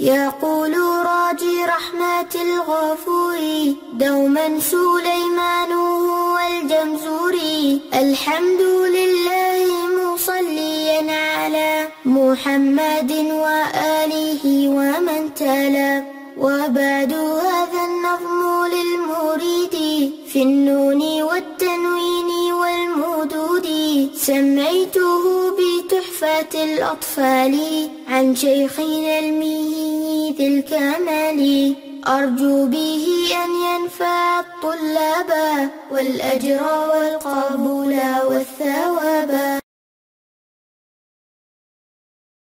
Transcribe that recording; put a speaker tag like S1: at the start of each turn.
S1: يقول راجي رحمة الغفور دوما سليمان هو الجمزوري الحمد لله مصليا على محمد وآله ومن تلا. وبعد هذا النظم للمريد في النون والتنوين والمدود سميته بتحفة الأطفال عن شيخنا المهي ذي الكمال أرجو به أن ينفع الطلاب والأجر والقبول